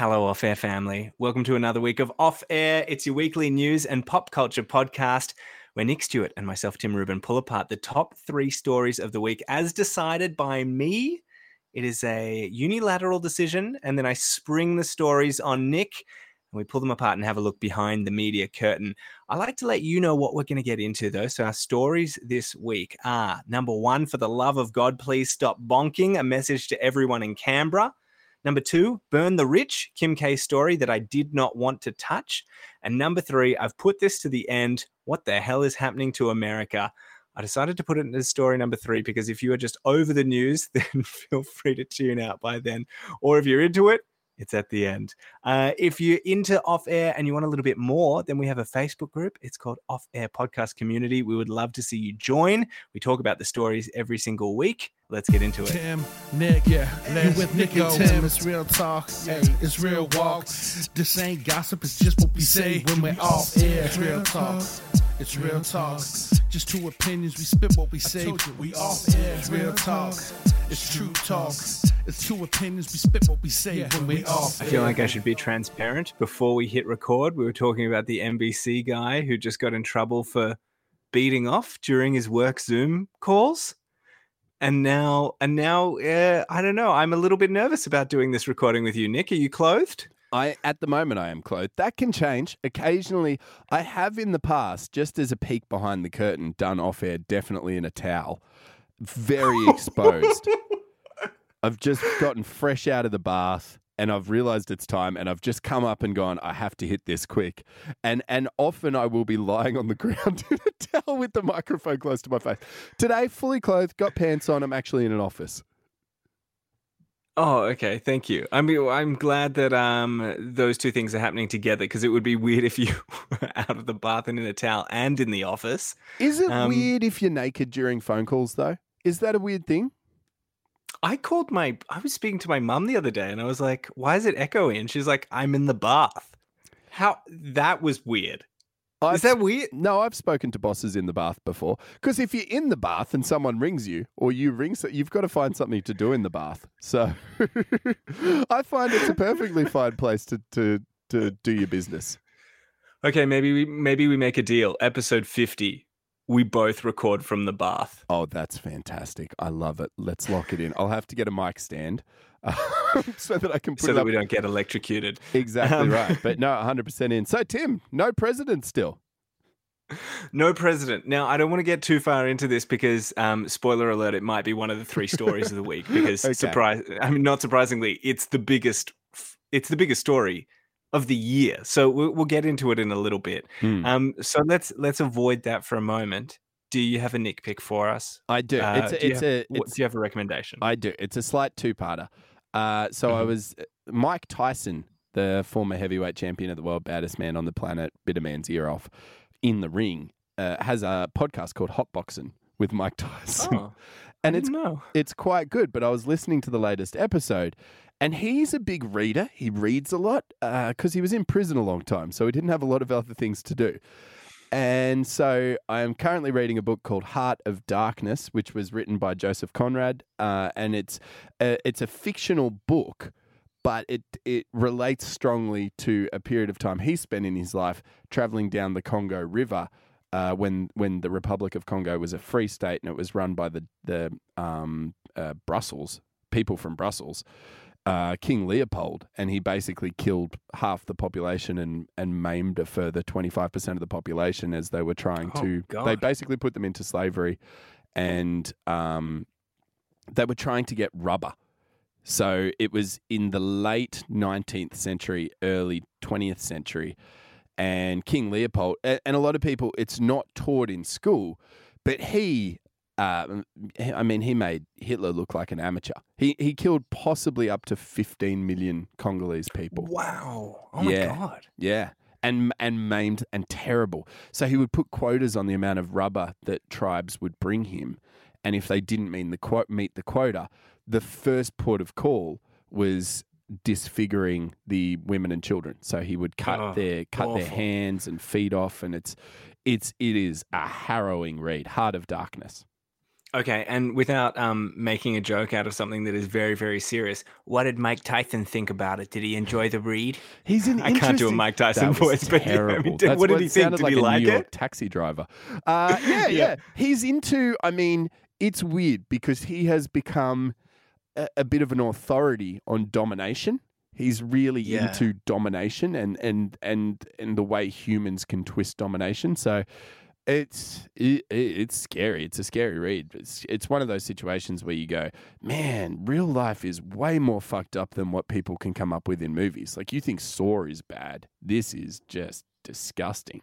Hello, Off Air family. Welcome to another week of Off Air. It's your weekly news and pop culture podcast where Nick Stewart and myself, Tim Rubin, pull apart the top three stories of the week as decided by me. It is a unilateral decision, and then I spring the stories on Nick and we pull them apart and have a look behind the media curtain. I like to let you know what we're going to get into, though. So, our stories this week are number one, for the love of God, please stop bonking, a message to everyone in Canberra. Number two, Burn the Rich, Kim K story that I did not want to touch. And number three, I've put this to the end. What the hell is happening to America? I decided to put it in the story number three because if you are just over the news, then feel free to tune out by then. Or if you're into it, it's at the end. Uh, if you're into off air and you want a little bit more, then we have a Facebook group. It's called Off Air Podcast Community. We would love to see you join. We talk about the stories every single week. Let's get into it. Tim, Nick, yeah, you with Nick and Tim. It's real talk, hey, it's real walk. This ain't gossip, it's just what we say when we're off air. It's real talk, it's real talk. Just two opinions, we spit what we say. We off air. It's real talk, it's true talk. It's two opinions, we spit what we say when we off I feel like I should be transparent. Before we hit record, we were talking about the NBC guy who just got in trouble for beating off during his work Zoom calls. And now, and now, uh, I don't know. I'm a little bit nervous about doing this recording with you, Nick. Are you clothed? I at the moment I am clothed. That can change. Occasionally, I have in the past, just as a peek behind the curtain, done off air, definitely in a towel, very exposed. I've just gotten fresh out of the bath and I've realized it's time and I've just come up and gone, I have to hit this quick. And and often I will be lying on the ground in a towel with the microphone close to my face. Today, fully clothed, got pants on, I'm actually in an office. Oh, okay. Thank you. I mean, I'm glad that um those two things are happening together because it would be weird if you were out of the bath and in a towel and in the office. Is it Um, weird if you're naked during phone calls though? Is that a weird thing? I called my. I was speaking to my mum the other day, and I was like, "Why is it echoing?" She's like, "I'm in the bath." How that was weird. I've Is that weird? No, I've spoken to bosses in the bath before. Because if you're in the bath and someone rings you, or you ring, so you've got to find something to do in the bath. So I find it's a perfectly fine place to to to do your business. Okay, maybe we maybe we make a deal. Episode fifty, we both record from the bath. Oh, that's fantastic! I love it. Let's lock it in. I'll have to get a mic stand um, so that I can put so it that up. we don't get electrocuted. Exactly Um, right. But no, 100% in. So Tim, no president still. No president. Now, I don't want to get too far into this because, um, spoiler alert, it might be one of the three stories of the week. Because, Okay. surprise, I mean, not surprisingly, it's the biggest. It's the biggest story of the year. So we'll, we'll get into it in a little bit. Hmm. Um, so let's let's avoid that for a moment. Do you have a nick pick for us? I do. Uh, it's a, do you it's have- a what- it's, do you have a recommendation? I do. It's a slight two-parter. Uh, so I Mhm. was Mike Tyson, the former heavyweight champion of the world, baddest man on the planet, bit a man's ear off, in the ring, uh, has a podcast called Hot Boxing with Mike Tyson, oh, and it's know. it's quite good. But I was listening to the latest episode, and he's a big reader. He reads a lot because he was in prison a long time, so he didn't have a lot of other things to do. And so I am currently reading a book called Heart of Darkness, which was written by Joseph Conrad, uh, and it's a, it's a fictional book, but it it relates strongly to a period of time he spent in his life traveling down the Congo River. Uh, when when the Republic of Congo was a free state and it was run by the the um, uh, Brussels people from Brussels, uh, King Leopold, and he basically killed half the population and, and maimed a further 25% of the population as they were trying Oh, to. God. They basically put them into slavery and um, they were trying to get rubber. So it was in the late 19th century, early 20th century. And King Leopold, a- and a lot of people, it's not taught in school, but he uh, I mean, he made Hitler look like an amateur. He he killed possibly up to 15 million Congolese people. Wow. Oh my god. Yeah. And and maimed and terrible. So he would put quotas on the amount of rubber that tribes would bring him, and if they didn't meet the quote meet the quota, the first port of call was disfiguring the women and children. So he would cut Oh, their cut their hands and feet off, and it's it's it is a harrowing read. Heart of Darkness. Okay, and without um, making a joke out of something that is very, very serious, what did Mike Tyson think about it? Did he enjoy the read? He's an I can't do a Mike Tyson voice, but yeah, I terrible. mean, did- what did he think? Did like he a like New York it? taxi driver. Uh, yeah, yeah, Yeah. He's into. I mean, it's weird because he has become a, a bit of an authority on domination. He's really Yeah. into domination and and and and the way humans can twist domination. So. It's it, it- it's scary. It's a scary read. It's it's one of those situations where you go, man, real life is way more fucked up than what people can come up with in movies. Like you think Saw is bad. This is just disgusting.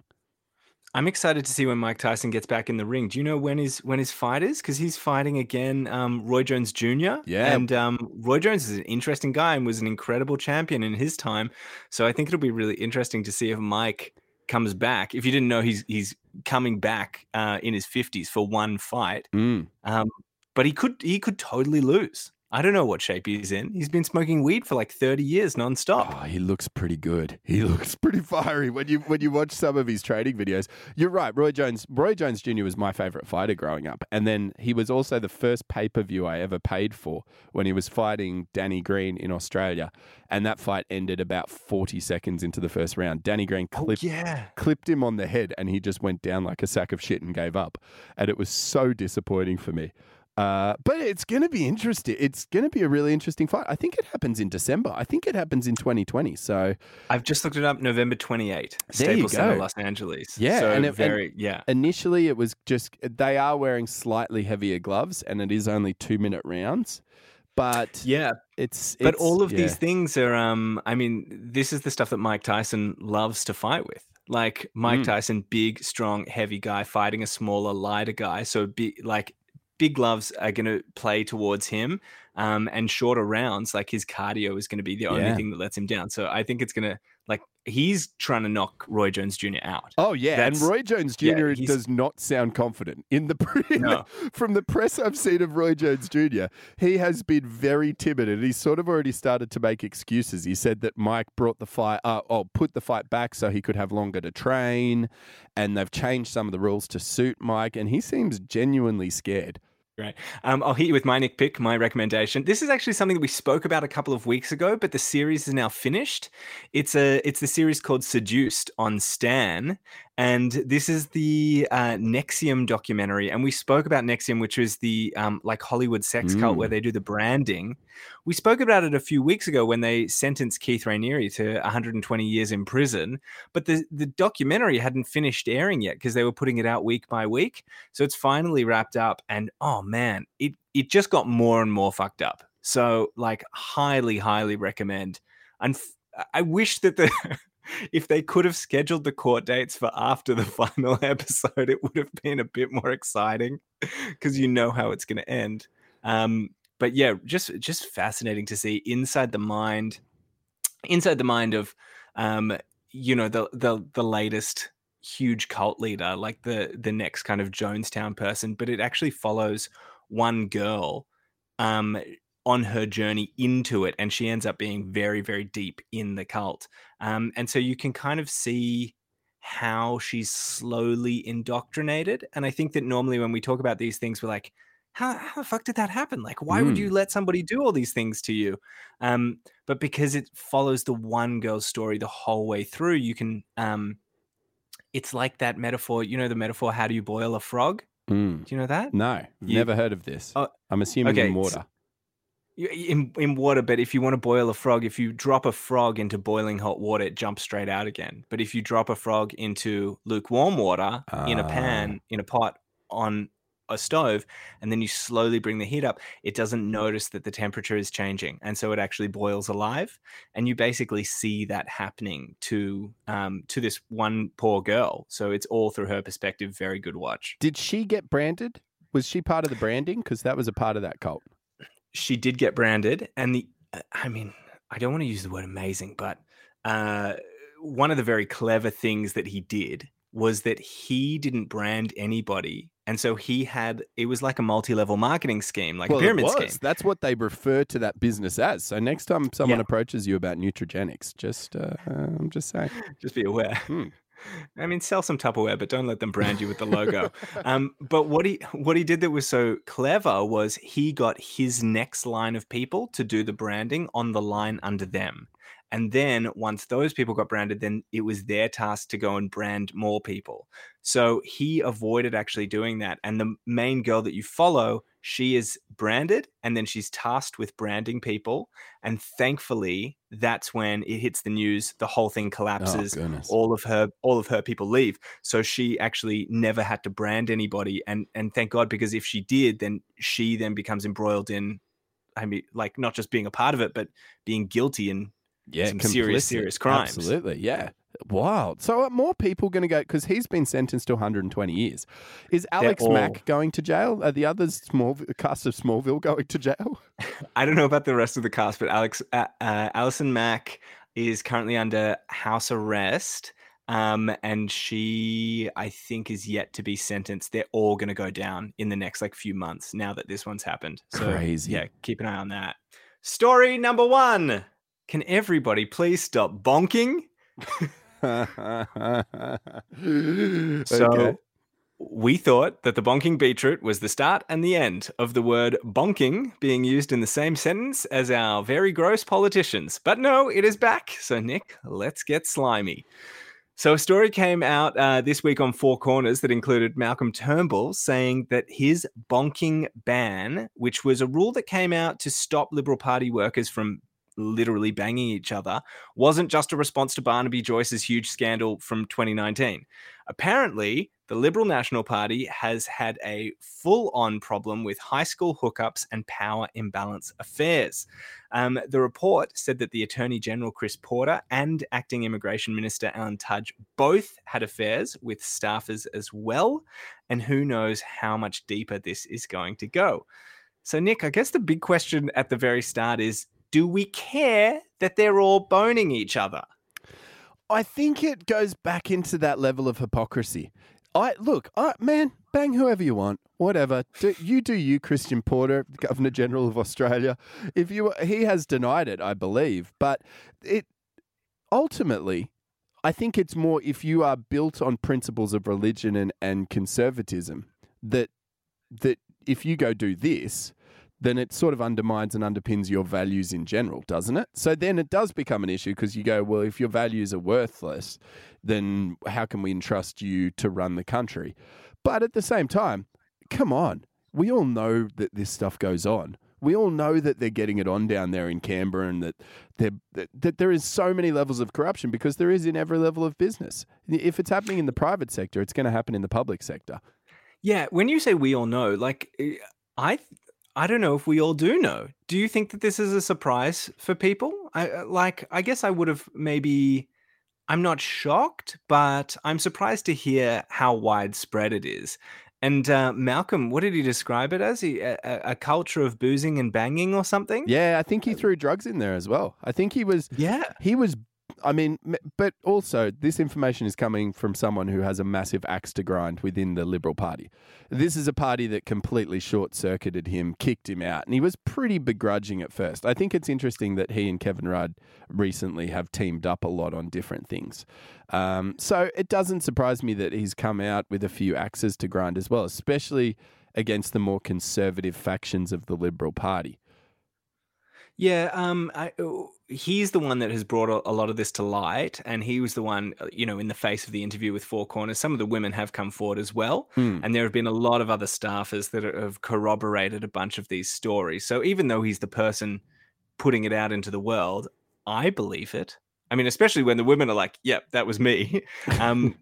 I'm excited to see when Mike Tyson gets back in the ring. Do you know when his when his fight is? Because he's fighting again, um, Roy Jones Jr. Yeah. and um, Roy Jones is an interesting guy and was an incredible champion in his time. So I think it'll be really interesting to see if Mike comes back. If you didn't know, he's he's coming back uh, in his 50s for one fight. Mm. Um, but he could he could totally lose. I don't know what shape he's in. He's been smoking weed for like 30 years nonstop. Oh, he looks pretty good. He looks pretty fiery when you when you watch some of his training videos. You're right. Roy Jones, Roy Jones Jr. was my favorite fighter growing up, and then he was also the first pay per view I ever paid for when he was fighting Danny Green in Australia, and that fight ended about 40 seconds into the first round. Danny Green oh, clipped yeah. clipped him on the head, and he just went down like a sack of shit and gave up, and it was so disappointing for me. Uh, but it's going to be interesting. It's going to be a really interesting fight. I think it happens in December. I think it happens in 2020. So I've just looked it up. November 28, There you Staples Center. Los Angeles. Yeah, so and it- and- very yeah. initially it was just they are wearing slightly heavier gloves, and it is only two minute rounds. But Yeah, it's, but all of yeah. these things are um I mean, this is the stuff that Mike Tyson loves to fight with. Like Mike Mm. Tyson, big, strong, heavy guy fighting a smaller, lighter guy. So be like big gloves are going to play towards him. Um, and shorter rounds, like his cardio is going to be the only Yeah. thing that lets him down. So I think it's going to like he's trying to knock Roy Jones Jr. out. Oh yeah, and Roy Jones Jr. yeah, does not sound confident in the pre- No. from the press I've seen of Roy Jones Jr. He has been very timid, and he's sort of already started to make excuses. He said that Mike brought the fight, uh, oh, put the fight back so he could have longer to train, and they've changed some of the rules to suit Mike, and he seems genuinely scared. Right. Um, I'll hit you with my Nick pick, my recommendation. This is actually something that we spoke about a couple of weeks ago, but the series is now finished. It's a it's the series called Seduced on Stan, and this is the uh, NXIVM documentary. And we spoke about NXIVM, which is the um, like Hollywood sex cult where Mm. they do the branding. We spoke about it a few weeks ago when they sentenced Keith Raniere to 120 years in prison, but the the documentary hadn't finished airing yet because they were putting it out week by week. So it's finally wrapped up, and oh man, it it just got more and more fucked up. So like, highly, highly recommend. And I wish that the if they could have scheduled the court dates for after the final episode, it would have been a bit more exciting because you know how it's going to end. Um, but yeah, just just fascinating to see inside the mind, inside the mind of, um, you know, the the the latest huge cult leader, like the the next kind of Jonestown person. But it actually follows one girl, um, on her journey into it, and she ends up being very very deep in the cult. Um, and so you can kind of see how she's slowly indoctrinated. And I think that normally when we talk about these things, we're like, how, how the fuck did that happen? Like, why would Mm. you let somebody do all these things to you? Um, but because it follows the one girl's story the whole way through, you can, um, it's like that metaphor, you know, the metaphor, how do you boil a frog? Mm. Do you know that? No, You- never heard of this. Oh, I'm assuming okay, in water. In, in water, but if you want to boil a frog, if you drop a frog into boiling hot water, it jumps straight out again. But if you drop a frog into lukewarm water in a Ah. pan, in a pot on a stove, and then you slowly bring the heat up, it doesn't notice that the temperature is changing. And so it actually boils alive. And you basically see that happening to um, to this one poor girl. So it's all through her perspective. Very good watch. Did she get branded? Was she part of the branding? Because that was a part of that cult. She did get branded and the uh, i mean i don't want to use the word amazing but uh one of the very clever things that he did was that he didn't brand anybody and so he had it was like a multi-level marketing scheme like well, a pyramid scheme That's what they refer to that business as. So next time someone Yeah. approaches you about Nutrimetics, just uh, I'm just saying. just be aware Hmm. I mean, sell some Tupperware, but don't let them brand you with the logo. um, but what he what he did that was so clever was he got his next line of people to do the branding on the line under them. And then once those people got branded, then it was their task to go and brand more people. So he avoided actually doing that. And the main girl that you follow, she is branded and then she's tasked with branding people. And thankfully, that's when it hits the news, the whole thing oh, collapses. Oh, all of her all of her people leave. So she actually never had to brand anybody. And and thank God, because if she did, then she then becomes embroiled in I mean, like not just being a part of it, but being guilty and yeah, some serious, complicit. serious crimes. Absolutely, yeah. Wild. So are more people going to go because he's been sentenced to 120 years? Is Alex all- Mack going to jail? Are the others small cast of Smallville going to jail? I don't know about the rest of the cast, but Alex, uh, uh, Alison Mack is currently under house arrest. Um, and she, I think, is yet to be sentenced. They're all going to go down in the next like few months now that this one's happened. So, Crazy. Yeah, keep an eye on that. Story number one. Can everybody please stop bonking? So okay. we thought that the bonking beetroot was the start and the end of the word bonking being used in the same sentence as our very gross politicians. But no, it is back. So, Nick, let's get slimy. So, a story came out uh, this week on Four Corners that included Malcolm Turnbull saying that his bonking ban, which was a rule that came out to stop Liberal Party workers from literally banging each other, wasn't just a response to Barnaby Joyce's huge scandal from 2019. Apparently, the Liberal National Party has had a full on problem with high school hookups and power imbalance affairs. Um, the report said that the Attorney General Chris Porter and Acting Immigration Minister Alan Tudge both had affairs with staffers as well. And who knows how much deeper this is going to go. So, Nick, I guess the big question at the very start is do we care that they're all boning each other? I think it goes back into that level of hypocrisy. I look, I, man, bang whoever you want, whatever. Do, you do you, Christian Porter, Governor General of Australia. If you, he has denied it, I believe, but it ultimately, I think it's more if you are built on principles of religion and, and conservatism that that if you go do this, then it sort of undermines and underpins your values in general, doesn't it? So then it does become an issue because you go, well, if your values are worthless, then how can we entrust you to run the country? But at the same time, come on, we all know that this stuff goes on. We all know that they're getting it on down there in Canberra and that, that, that there is so many levels of corruption because there is in every level of business. If it's happening in the private sector, it's going to happen in the public sector. Yeah, when you say we all know, like eh, I I don't know if we all do know. Do you think that this is a surprise for people? I uh, like I guess I would have maybe I'm not shocked, but I'm surprised to hear how widespread it is. And uh, Malcolm, what did he describe it as? He, a, a- a culture of boozing and banging or something? Yeah, I think he threw drugs in there as well. I think he was Yeah. he was I mean, but also this information is coming from someone who has a massive axe to grind within the Liberal Party. This is a party that completely short circuited him, kicked him out, and he was pretty begrudging at first. I think it's interesting that he and Kevin Rudd recently have teamed up a lot on different things. Um, so it doesn't surprise me that he's come out with a few axes to grind as well, especially against the more conservative factions of the Liberal Party. Yeah, um, I, oh, he's the one that has brought a, lot of this to light, and he was the one, uh, you know, in the face of the interview with Four Corners. Some of the women have come forward as well, Hmm. and there have been a lot of other staffers that have corroborated a bunch of these stories. So even though he's the person putting it out into the world, I believe it. I mean, especially when the women are like, "Yep, that was me." Um,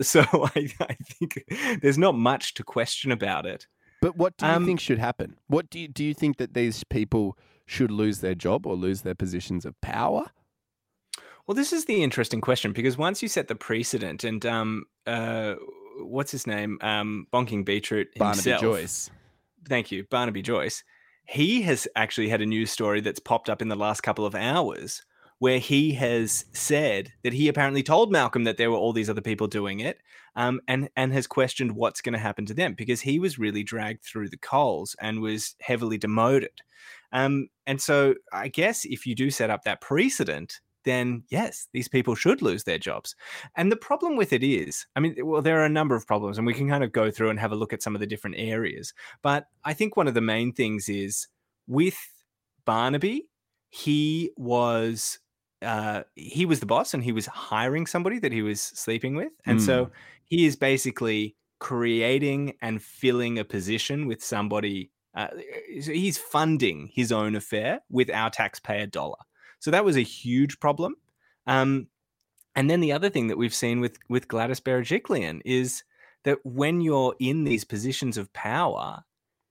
so I, I think there's not much to question about it. But what do you Um, think should happen? What do you, do you think that these people should lose their job or lose their positions of power? Well, this is the interesting question because once you set the precedent, and um, uh, what's his name, um, Bonking Beetroot himself, Barnaby Joyce. thank you, Barnaby Joyce, he has actually had a news story that's popped up in the last couple of hours where he has said that he apparently told Malcolm that there were all these other people doing it, um, and and has questioned what's going to happen to them because he was really dragged through the coals and was heavily demoted. Um, and so I guess if you do set up that precedent, then yes, these people should lose their jobs. And the problem with it is, I mean, well, there are a number of problems, and we can kind of go through and have a look at some of the different areas. But I think one of the main things is with Barnaby, he was uh, he was the boss and he was hiring somebody that he was sleeping with. And mm. so hmm. he is basically creating and filling a position with somebody. Uh, he's funding his own affair with our taxpayer dollar. So that was a huge problem. Um, and then the other thing that we've seen with with Gladys Berejiklian is that when you're in these positions of power,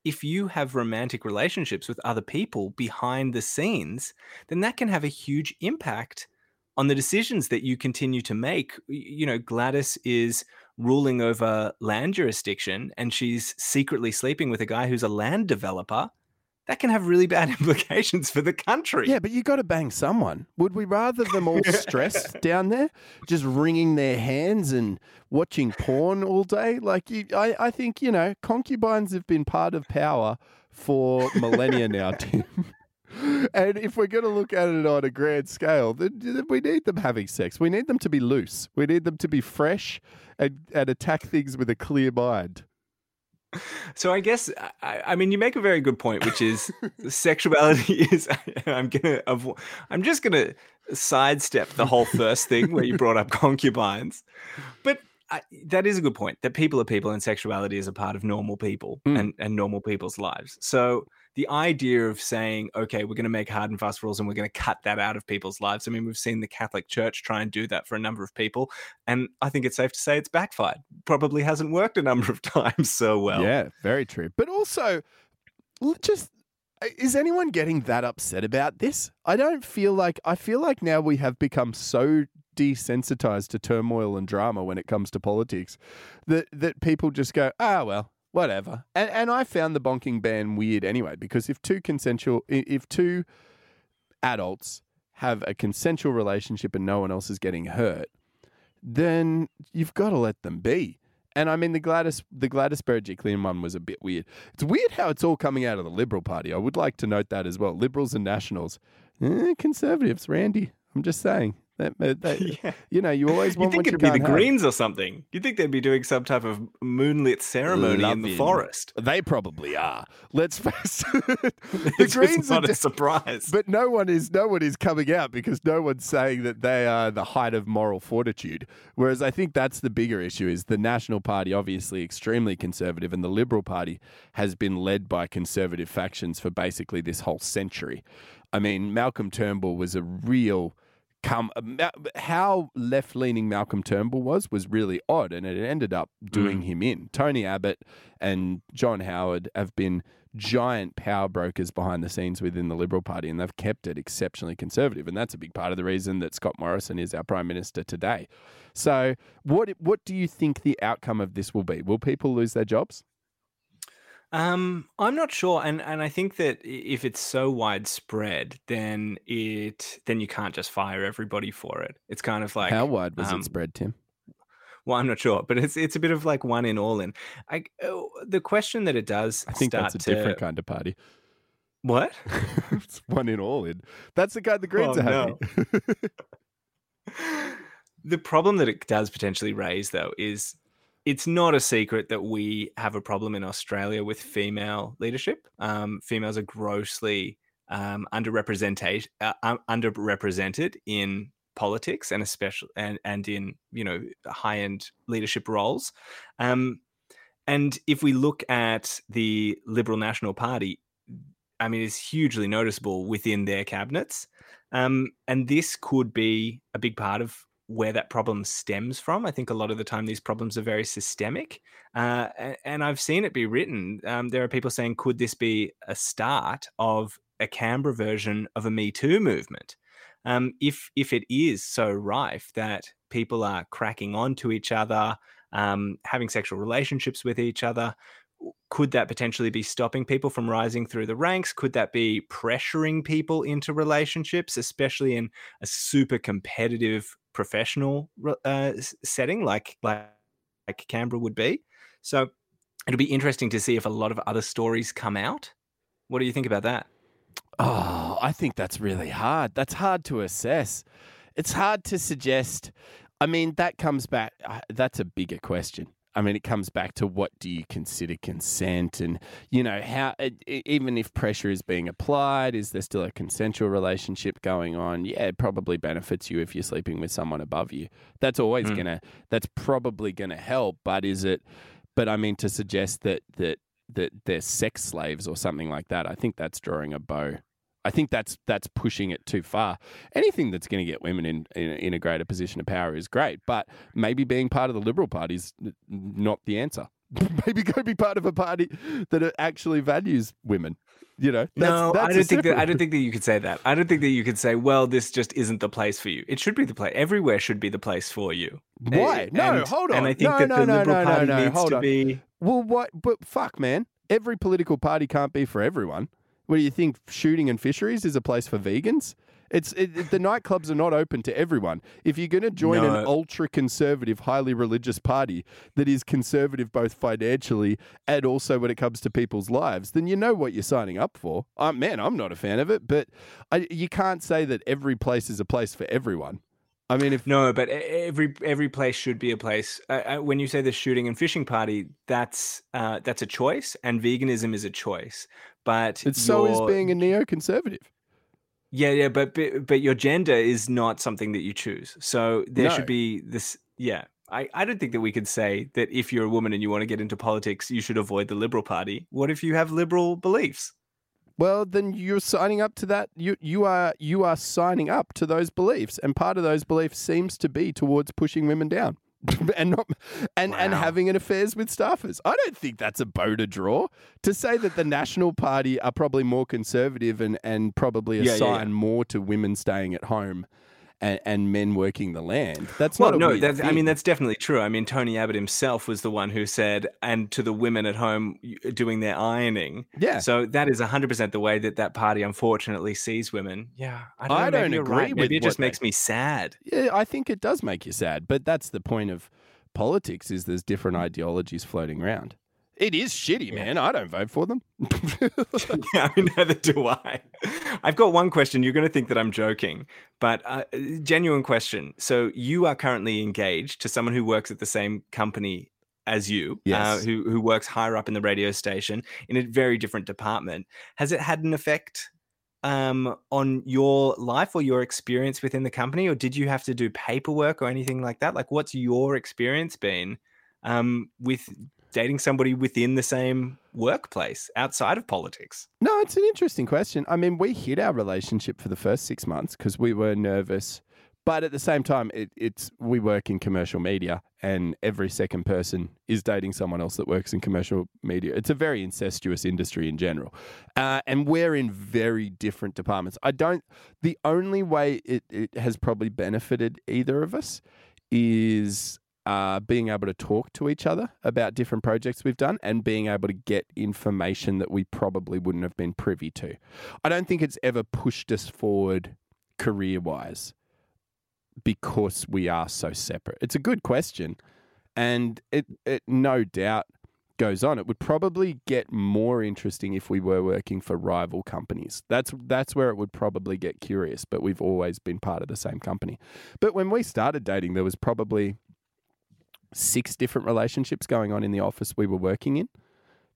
if you have romantic relationships with other people behind the scenes, then that can have a huge impact on the decisions that you continue to make. You know, Gladys is ruling over land jurisdiction and she's secretly sleeping with a guy who's a land developer that can have really bad implications for the country. Yeah, but you got to bang someone. Would we rather them all stressed down there, just wringing their hands and watching porn all day? Like, you, I, I think you know, concubines have been part of power for millennia now, Tim. and if we're going to look at it on a grand scale, then we need them having sex. We need them to be loose. We need them to be fresh and, and attack things with a clear mind. So I guess I, I, mean you make a very good point, which is sexuality is. I'm gonna. I'm just gonna sidestep the whole first thing where you brought up concubines, but I, that is a good point. That people are people, and sexuality is a part of normal people mm. and and normal people's lives. So the idea of saying, okay, we're going to make hard and fast rules and we're going to cut that out of people's lives. I mean, we've seen the Catholic Church try and do that for a number of people. And I think it's safe to say it's backfired. Probably hasn't worked a number of times so well. Yeah, very true. But also, just is anyone getting that upset about this? I don't feel like I feel like now we have become so desensitized to turmoil and drama when it comes to politics that that people just go, ah, well, whatever. And and I found the bonking ban weird anyway because if two consensual, if two adults have a consensual relationship and no one else is getting hurt, then you've got to let them be. And I mean the Gladys the Gladys Berejiklian one was a bit weird. It's weird how it's all coming out of the Liberal Party. I would like to note that as well. Liberals and Nationals, eh, Conservatives, Randy. I'm just saying. That, that, yeah. You know, you always want. You think it'd be the have. Greens or something? You think they'd be doing some type of moonlit ceremony Love in the forest? They probably are. Let's face it. the Greens not are a surprise, but no one is no one is coming out because no one's saying that they are the height of moral fortitude. Whereas I think that's the bigger issue: is the National Party obviously extremely conservative, and the Liberal Party has been led by conservative factions for basically this whole century. I mean, Malcolm Turnbull was a real come uh, how left leaning Malcolm Turnbull was was really odd, and it ended up doing mm. him in. Tony Abbott and John Howard have been giant power brokers behind the scenes within the Liberal Party, and they've kept it exceptionally conservative, and that's a big part of the reason that Scott Morrison is our Prime Minister today. So, what what do you think the outcome of this will be? Will people lose their jobs? Um, I'm not sure, and and I think that if it's so widespread, then it then you can't just fire everybody for it. It's kind of like how wide was um, it spread, Tim? Well, I'm not sure, but it's it's a bit of like one in all in. I oh, the question that it does. I think that's a to, different kind of party. What? it's one in all in. That's the kind the Greens oh, are having. The problem that it does potentially raise, though, is it's not a secret that we have a problem in Australia with female leadership. Um, females are grossly um, underrepresented, uh, underrepresented in politics and especially and and in you know high end leadership roles. Um, and if we look at the Liberal National Party, I mean, it's hugely noticeable within their cabinets. Um, and this could be a big part of where that problem stems from. I think a lot of the time these problems are very systemic. Uh, and I've seen it be written. Um, there are people saying, could this be a start of a Canberra version of a Me Too movement? Um, if if it is so rife that people are cracking on to each other, um, having sexual relationships with each other, could that potentially be stopping people from rising through the ranks? Could that be pressuring people into relationships, especially in a super competitive professional uh, setting like like like Canberra would be. So it'll be interesting to see if a lot of other stories come out. What do you think about that? Oh, I think that's really hard. That's hard to assess. it's hard to suggest. I mean, that comes back. Uh, that's a bigger question. I mean, it comes back to what do you consider consent, and you know how even if pressure is being applied, is there still a consensual relationship going on? Yeah, it probably benefits you if you're sleeping with someone above you. That's always mm. gonna. That's probably gonna help. But is it? But I mean, to suggest that that that they're sex slaves or something like that, I think that's drawing a bow I think that's that's pushing it too far. Anything that's going to get women in, in, in a greater position of power is great, but maybe being part of the Liberal Party is not the answer. maybe go be part of a party that actually values women. You know, that's, no, that's I don't think that. I don't think that you could say that. I don't think that you could say, "Well, this just isn't the place for you." It should be the place. Everywhere should be the place for you. Why? And, no, hold on. And I think no, that no, the no, Liberal no, Party no, no, needs hold to on. be. Well, what? But fuck, man. Every political party can't be for everyone. What do you think? Shooting and fisheries is a place for vegans? It's it, the nightclubs are not open to everyone. If you're going to join no. an ultra conservative, highly religious party that is conservative both financially and also when it comes to people's lives, then you know what you're signing up for. Uh, man, I'm not a fan of it, but I, you can't say that every place is a place for everyone. I mean, if no, but every every place should be a place. Uh, when you say the shooting and fishing party, that's uh, that's a choice, and veganism is a choice. But it's so is being a neoconservative. Yeah, yeah, but, but but your gender is not something that you choose. So there no. should be this. Yeah, I, I don't think that we could say that if you're a woman and you want to get into politics, you should avoid the Liberal Party. What if you have liberal beliefs? Well, then you're signing up to that. You you are you are signing up to those beliefs, and part of those beliefs seems to be towards pushing women down. and not and wow. and having an affairs with staffers. I don't think that's a bow to draw. To say that the National Party are probably more conservative and and probably assign yeah, yeah, yeah. more to women staying at home and, and men working the land. That's well, no. That's, I mean, that's definitely true. I mean, Tony Abbott himself was the one who said, and to the women at home doing their ironing. Yeah. So that is hundred percent the way that that party unfortunately sees women. Yeah, I don't, I know, don't agree. Right. Maybe it just makes they... me sad. Yeah, I think it does make you sad, but that's the point of politics: is there's different ideologies floating around. It is shitty, man. I don't vote for them. yeah, neither do I. I've got one question. You're going to think that I'm joking, but uh, genuine question. So you are currently engaged to someone who works at the same company as you, uh, yes. uh, who who works higher up in the radio station in a very different department. Has it had an effect um, on your life or your experience within the company, or did you have to do paperwork or anything like that? Like, what's your experience been um, with dating somebody within the same workplace outside of politics? No, it's an interesting question. I mean, we hid our relationship for the first six months because we were nervous. But at the same time, it, it's we work in commercial media, and every second person is dating someone else that works in commercial media. It's a very incestuous industry in general, uh, and we're in very different departments. I don't. The only way it, it has probably benefited either of us is uh, being able to talk to each other about different projects we've done and being able to get information that we probably wouldn't have been privy to. I don't think it's ever pushed us forward career wise because we are so separate. It's a good question. And it, it no doubt goes on. It would probably get more interesting if we were working for rival companies. That's that's where it would probably get curious, but we've always been part of the same company. But when we started dating, there was probably six different relationships going on in the office we were working in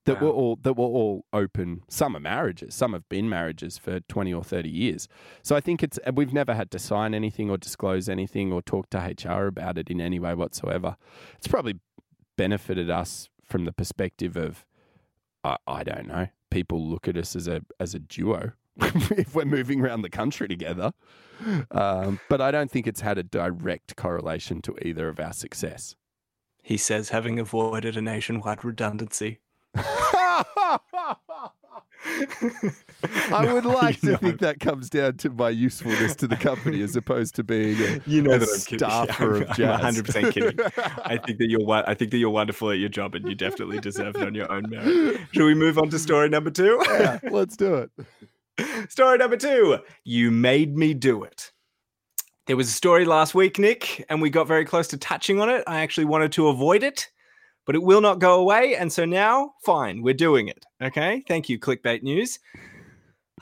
that wow. were all that were all open. Some are marriages, some have been marriages for twenty or thirty years. So I think it's we've never had to sign anything or disclose anything or talk to HR about it in any way whatsoever. It's probably benefited us from the perspective of I, I don't know. People look at us as a as a duo if we're moving around the country together. Um, but I don't think it's had a direct correlation to either of our success he says, having avoided a nationwide redundancy. I would like to think that comes down to my usefulness to the company as opposed to being a, you know a that staffer of jazz. I'm 100% kidding. I think that you're I think that you're wonderful at your job and you definitely deserve it on your own merit. Should we move on to story number 2? Yeah, let's do it. Story number 2. You made me do it. There was a story last week, Nick, and we got very close to touching on it. I actually wanted to avoid it, but it will not go away. And so now, fine, we're doing it. Okay. Thank you, Clickbait News.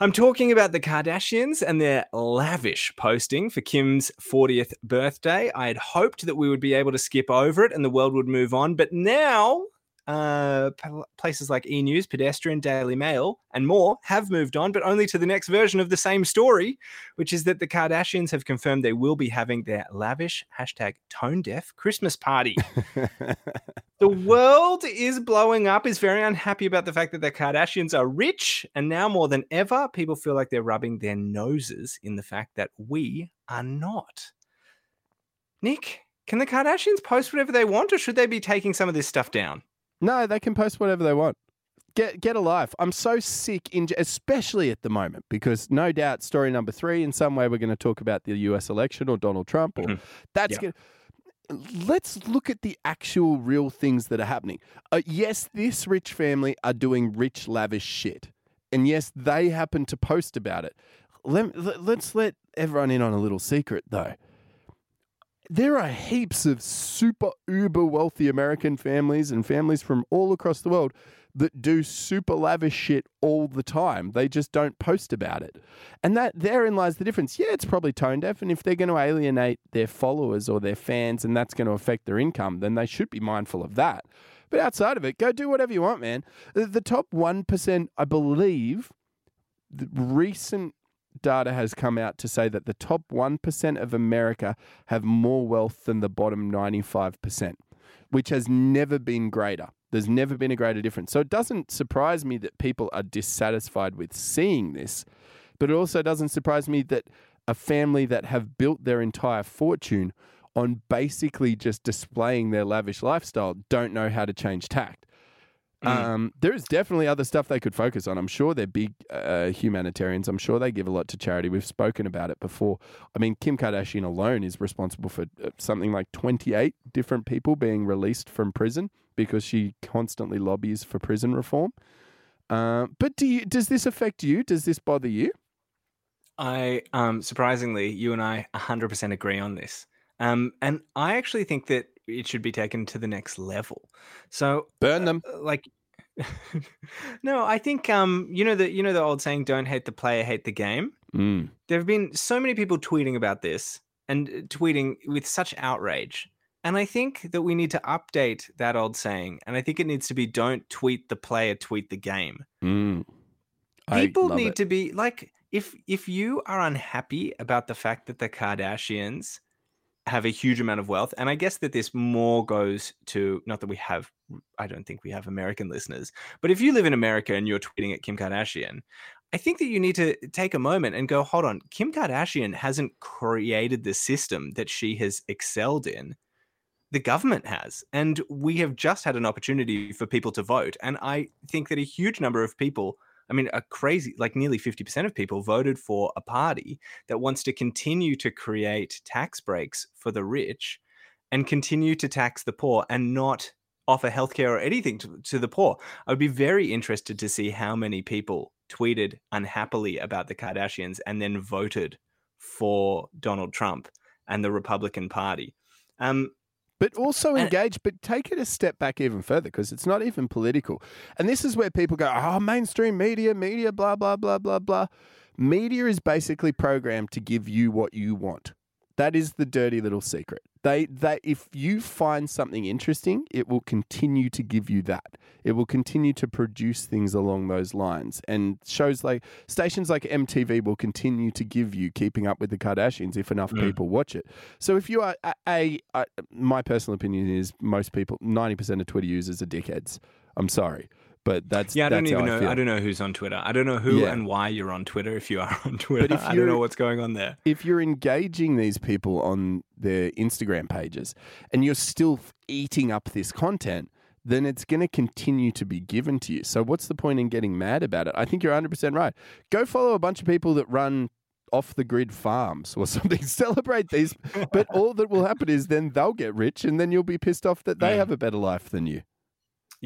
I'm talking about the Kardashians and their lavish posting for Kim's 40th birthday. I had hoped that we would be able to skip over it and the world would move on, but now uh, places like E News, Pedestrian, Daily Mail, and more have moved on, but only to the next version of the same story, which is that the Kardashians have confirmed they will be having their lavish hashtag tone deaf Christmas party. the world is blowing up, is very unhappy about the fact that the Kardashians are rich, and now more than ever, people feel like they're rubbing their noses in the fact that we are not. Nick, can the Kardashians post whatever they want, or should they be taking some of this stuff down? No, they can post whatever they want. Get get a life. I'm so sick, in, especially at the moment, because no doubt story number three, in some way, we're going to talk about the U.S. election or Donald Trump, or mm-hmm. that's yeah. going. Let's look at the actual real things that are happening. Uh, yes, this rich family are doing rich, lavish shit, and yes, they happen to post about it. Let, let's let everyone in on a little secret, though there are heaps of super uber wealthy American families and families from all across the world that do super lavish shit all the time. They just don't post about it. And that therein lies the difference. Yeah, it's probably tone deaf. And if they're going to alienate their followers or their fans and that's going to affect their income, then they should be mindful of that. But outside of it, go do whatever you want, man. The top 1%, I believe, the recent data has come out to say that the top 1% of America have more wealth than the bottom 95%, which has never been greater. There's never been a greater difference. So it doesn't surprise me that people are dissatisfied with seeing this, but it also doesn't surprise me that a family that have built their entire fortune on basically just displaying their lavish lifestyle don't know how to change tact. Mm. Um, there is definitely other stuff they could focus on. I'm sure they're big uh, humanitarians. I'm sure they give a lot to charity. We've spoken about it before. I mean, Kim Kardashian alone is responsible for uh, something like 28 different people being released from prison because she constantly lobbies for prison reform. Uh, but do you, does this affect you? Does this bother you? I um, surprisingly, you and I 100% agree on this. Um, and I actually think that it should be taken to the next level. So burn them. Uh, like no, I think um you know the you know the old saying don't hate the player, hate the game. Mm. There have been so many people tweeting about this and uh, tweeting with such outrage. And I think that we need to update that old saying. And I think it needs to be don't tweet the player, tweet the game. Mm. People need it. to be like if if you are unhappy about the fact that the Kardashians have a huge amount of wealth. And I guess that this more goes to not that we have, I don't think we have American listeners, but if you live in America and you're tweeting at Kim Kardashian, I think that you need to take a moment and go, hold on, Kim Kardashian hasn't created the system that she has excelled in. The government has. And we have just had an opportunity for people to vote. And I think that a huge number of people I mean, a crazy, like nearly 50% of people voted for a party that wants to continue to create tax breaks for the rich and continue to tax the poor and not offer healthcare or anything to, to the poor. I would be very interested to see how many people tweeted unhappily about the Kardashians and then voted for Donald Trump and the Republican Party. Um, but also uh, engage, but take it a step back even further because it's not even political. And this is where people go, oh, mainstream media, media, blah, blah, blah, blah, blah. Media is basically programmed to give you what you want. That is the dirty little secret. They they if you find something interesting, it will continue to give you that. It will continue to produce things along those lines. And shows like stations like MTV will continue to give you keeping up with the Kardashians if enough mm. people watch it. So if you are a, a, a my personal opinion is most people 90% of Twitter users are dickheads. I'm sorry. But that's yeah. I don't even I know. I, don't know who's on Twitter. I don't know who yeah. and why you're on Twitter. If you are on Twitter, but if I don't know what's going on there. If you're engaging these people on their Instagram pages and you're still eating up this content, then it's going to continue to be given to you. So what's the point in getting mad about it? I think you're 100% right. Go follow a bunch of people that run off the grid farms or something. Celebrate these, but all that will happen is then they'll get rich and then you'll be pissed off that they have a better life than you.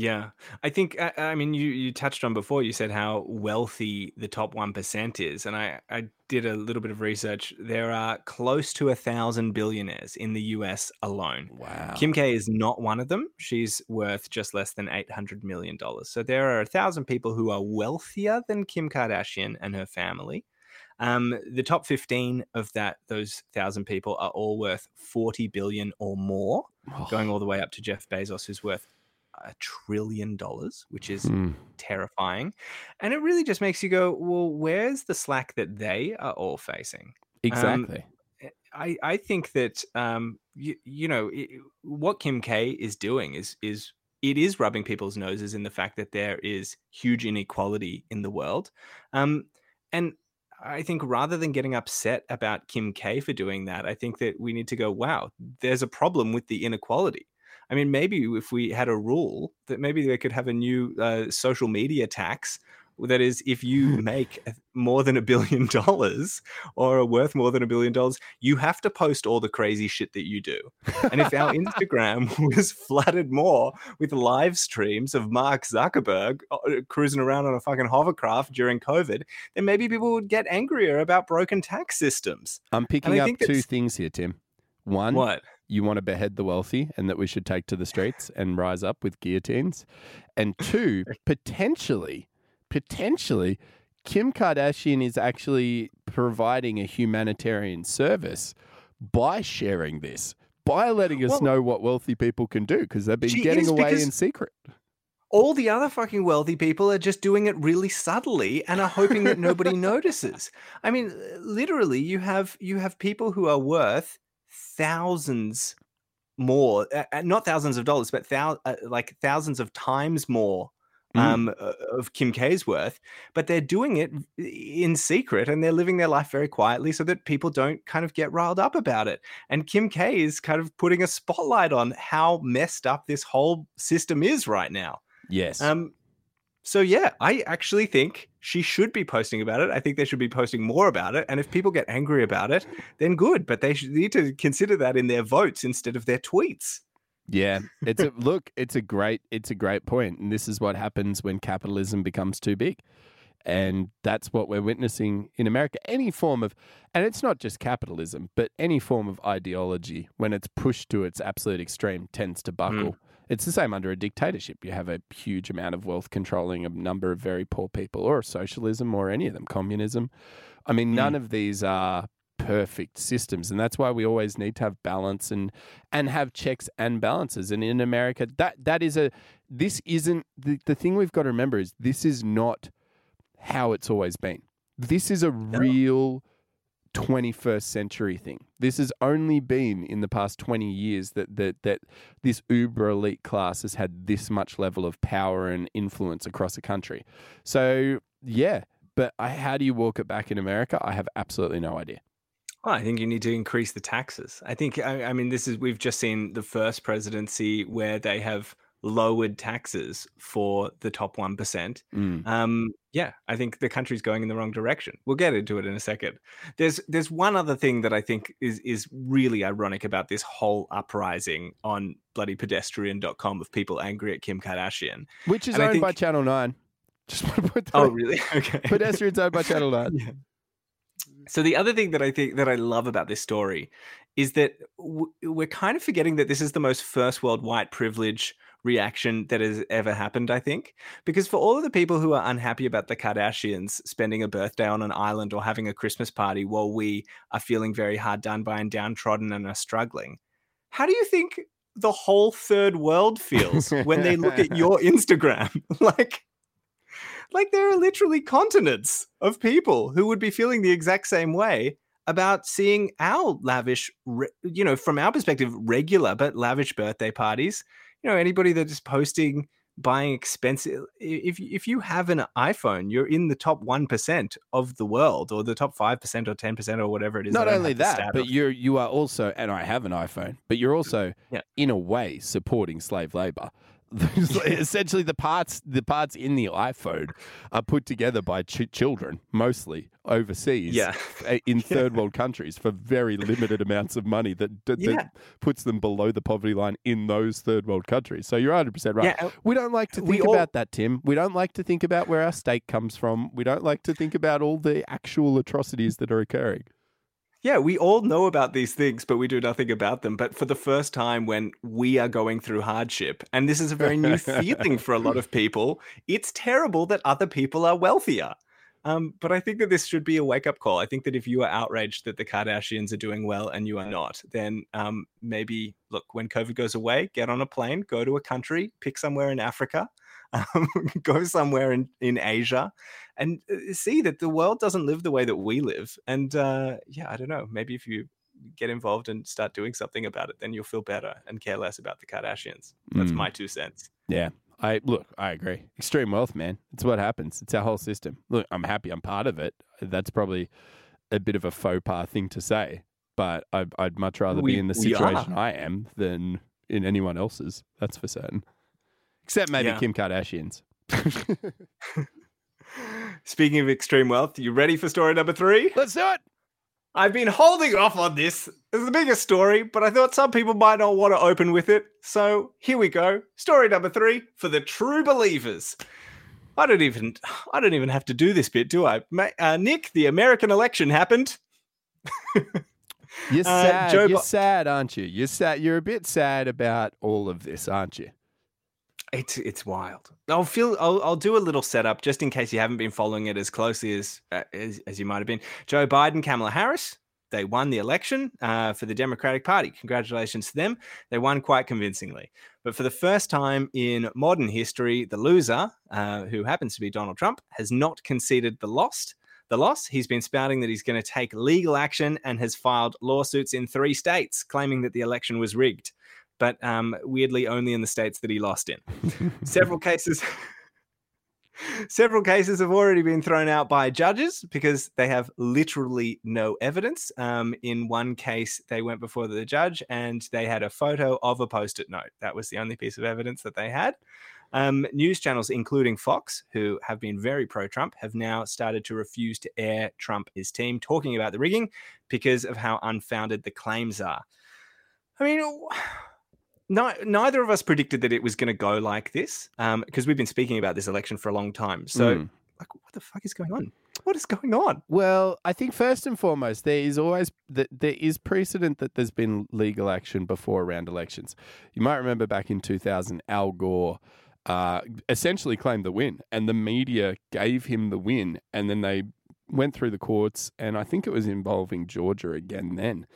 Yeah, I think. I, I mean, you you touched on before. You said how wealthy the top one percent is, and I I did a little bit of research. There are close to a thousand billionaires in the U.S. alone. Wow. Kim K is not one of them. She's worth just less than eight hundred million dollars. So there are a thousand people who are wealthier than Kim Kardashian and her family. Um, the top fifteen of that those thousand people are all worth forty billion or more, Oh. going all the way up to Jeff Bezos, who's worth a trillion dollars, which is Hmm. terrifying. And it really just makes you go, well, where's the slack that they are all facing? Exactly. I, I think that um you, you know i what Kim K is doing is is it is rubbing people's noses in the fact that there is huge inequality in the world, um, and I think rather than getting upset about Kim K for doing that, I think that we need to go, wow, there's a problem with the inequality. I mean, maybe if we had a rule that maybe they could have a new uh, social media tax that is, if you make more than a billion dollars or are worth more than a billion dollars, you have to post all the crazy shit that you do. And if our Instagram was flooded more with live streams of Mark Zuckerberg uh, cruising around on a fucking hovercraft during COVID, then maybe people would get angrier about broken tax systems. I'm picking up two things here, Tim. One, What? You want to behead the wealthy and that we should take to the streets and rise up with guillotines. And two, potentially, potentially, Kim Kardashian is actually providing a humanitarian service by sharing this, by letting us Well- know what wealthy people can do because they've been getting away in secret. all the other fucking wealthy people are just doing it really subtly and are hoping that nobody notices. I mean, literally, you have you have people who are worth thousands more, uh, uh, not thousands of dollars, but thou- uh, like thousands of times more Mm. um, of Kim K's worth. But they're doing it in secret and they're living their life very quietly so that people don't kind of get riled up about it. And Kim K is kind of putting a spotlight on how messed up this whole system is right now. Yes. Um, so yeah, I actually think she should be posting about it. I think they should be posting more about it. And if people get angry about it, then good. But they should need to consider that in their votes instead of their tweets. Yeah, it's a look. It's a great. It's a great point, and this is what happens when capitalism becomes too big, and that's what we're witnessing in America. Any form of, and it's not just capitalism, but any form of ideology when it's pushed to its absolute extreme tends to hmm. buckle. It's the same under a dictatorship. You have a huge amount of wealth controlling a number of very poor people, or socialism, or any of them, communism. I mean, none hmm. of these are perfect systems and that's why we always need to have balance and and have checks and balances and in america that that is a this isn't the, the thing we've got to remember is this is not how it's always been this is a real 21st century thing. This has only been in the past 20 years that that that this uber elite class has had this much level of power and influence across a country. So yeah but I, how do you walk it back in america? I have absolutely no idea. Well, I think you need to increase the taxes. I think, I, I mean, this is, we've just seen the first presidency where they have lowered taxes for the top 1%. Mm. Um, yeah, I think the country's going in the wrong direction. We'll get into it in a second. There's there's one other thing that I think is is really ironic about this whole uprising on bloody pedestrian.com of people angry at Kim Kardashian. which is And owned by Channel 9 just want to put that Oh, really? Okay. pedestrians owned by Channel 9 Yeah. So the other thing that I think that I love about this story is that w- we're kind of forgetting that this is the most first world white privilege reaction that has ever happened. I think because for all of the people who are unhappy about the Kardashians spending a birthday on an island or having a Christmas party while we are feeling very hard done by and downtrodden and are struggling, how do you think the whole third world feels when they look at your Instagram? like like there are literally continents of people who would be feeling the exact same way about seeing our lavish you know from our perspective regular but lavish birthday parties you know anybody that is posting buying expensive if if you have an iphone you're in the top 1% of the world or the top 5% or 10% or whatever it is. Not only that but you're you are also and i have an iphone but you're mm. also Yeah. in a way supporting slave labor essentially the parts the parts in the iPhone are put together by ch- children mostly overseas Yeah. in third world countries for very limited amounts of money that, that, Yeah. that puts them below the poverty line in those third world countries. So you're 100% right. Yeah, uh, we don't like to think all- about that, Tim. We don't like to think about where our steak comes from. We don't like to think about all the actual atrocities that are occurring. Yeah, we all know about these things, but we do nothing about them. But for the first time, when we are going through hardship, and this is a very new feeling for a lot of people, it's terrible that other people are wealthier. Um, but I think that this should be a wake up call. I think that if you are outraged that the Kardashians are doing well and you are not, then um, maybe look, when COVID goes away, get on a plane, go to a country, pick somewhere in Africa, um, go somewhere in, in Asia, and uh, see that the world doesn't live the way that we live. And uh, yeah, I don't know. Maybe if you get involved and start doing something about it, then you'll feel better and care less about the Kardashians. That's Mm. my two cents. Yeah. I look, I agree. Extreme wealth, man. It's what happens. It's our whole system. Look, I'm happy I'm part of it. That's probably a bit of a faux pas thing to say, but I'd, I'd much rather We- be in the situation I am than in anyone else's. That's for certain. Except maybe Yeah. Kim Kardashian's. Speaking of extreme wealth, you ready for story number three? Let's do it. I've been holding off on this. It's the biggest story, but I thought some people might not want to open with it. So here we go. Story number three for the true believers. I don't even I don't even have to do this bit, do I? Uh, Nick, the American election happened. You're Uh, sad. Joe You're Bi- sad, aren't you? You're sad. You're a bit sad about all of this, aren't you? It's it's wild. I'll feel I'll, I'll do a little setup just in case you haven't been following it as closely as uh, as, as you might have been. Joe Biden, Kamala Harris, they won the election uh, for the Democratic Party. Congratulations to them. They won quite convincingly. But for the first time in modern history, the loser, uh, who happens to be Donald Trump, has not conceded the lost The loss. He's been spouting that he's going to take legal action and has filed lawsuits in three states, claiming that the election was rigged. But um, weirdly, only in the states that he lost in. Several cases several cases have already been thrown out by judges because they have literally no evidence. Um, in one case they went before the judge and they had a photo of a post-it note. That was the only piece of evidence that they had. Um, news channels including fox who have been very pro-trump have now started to refuse to air trump his team talking about the rigging because of how unfounded the claims are. I mean no, neither of us predicted that it was going to go like this because we've been speaking about this election for a long time. So, Mm. like, what the fuck is going on? What is going on? Well, I think first and foremost, there is always that there is precedent that there's been legal action before around elections. You might remember back in 2000, Al Gore uh, essentially claimed the win, and the media gave him the win, and then they went through the courts, and I think it was involving Georgia again then.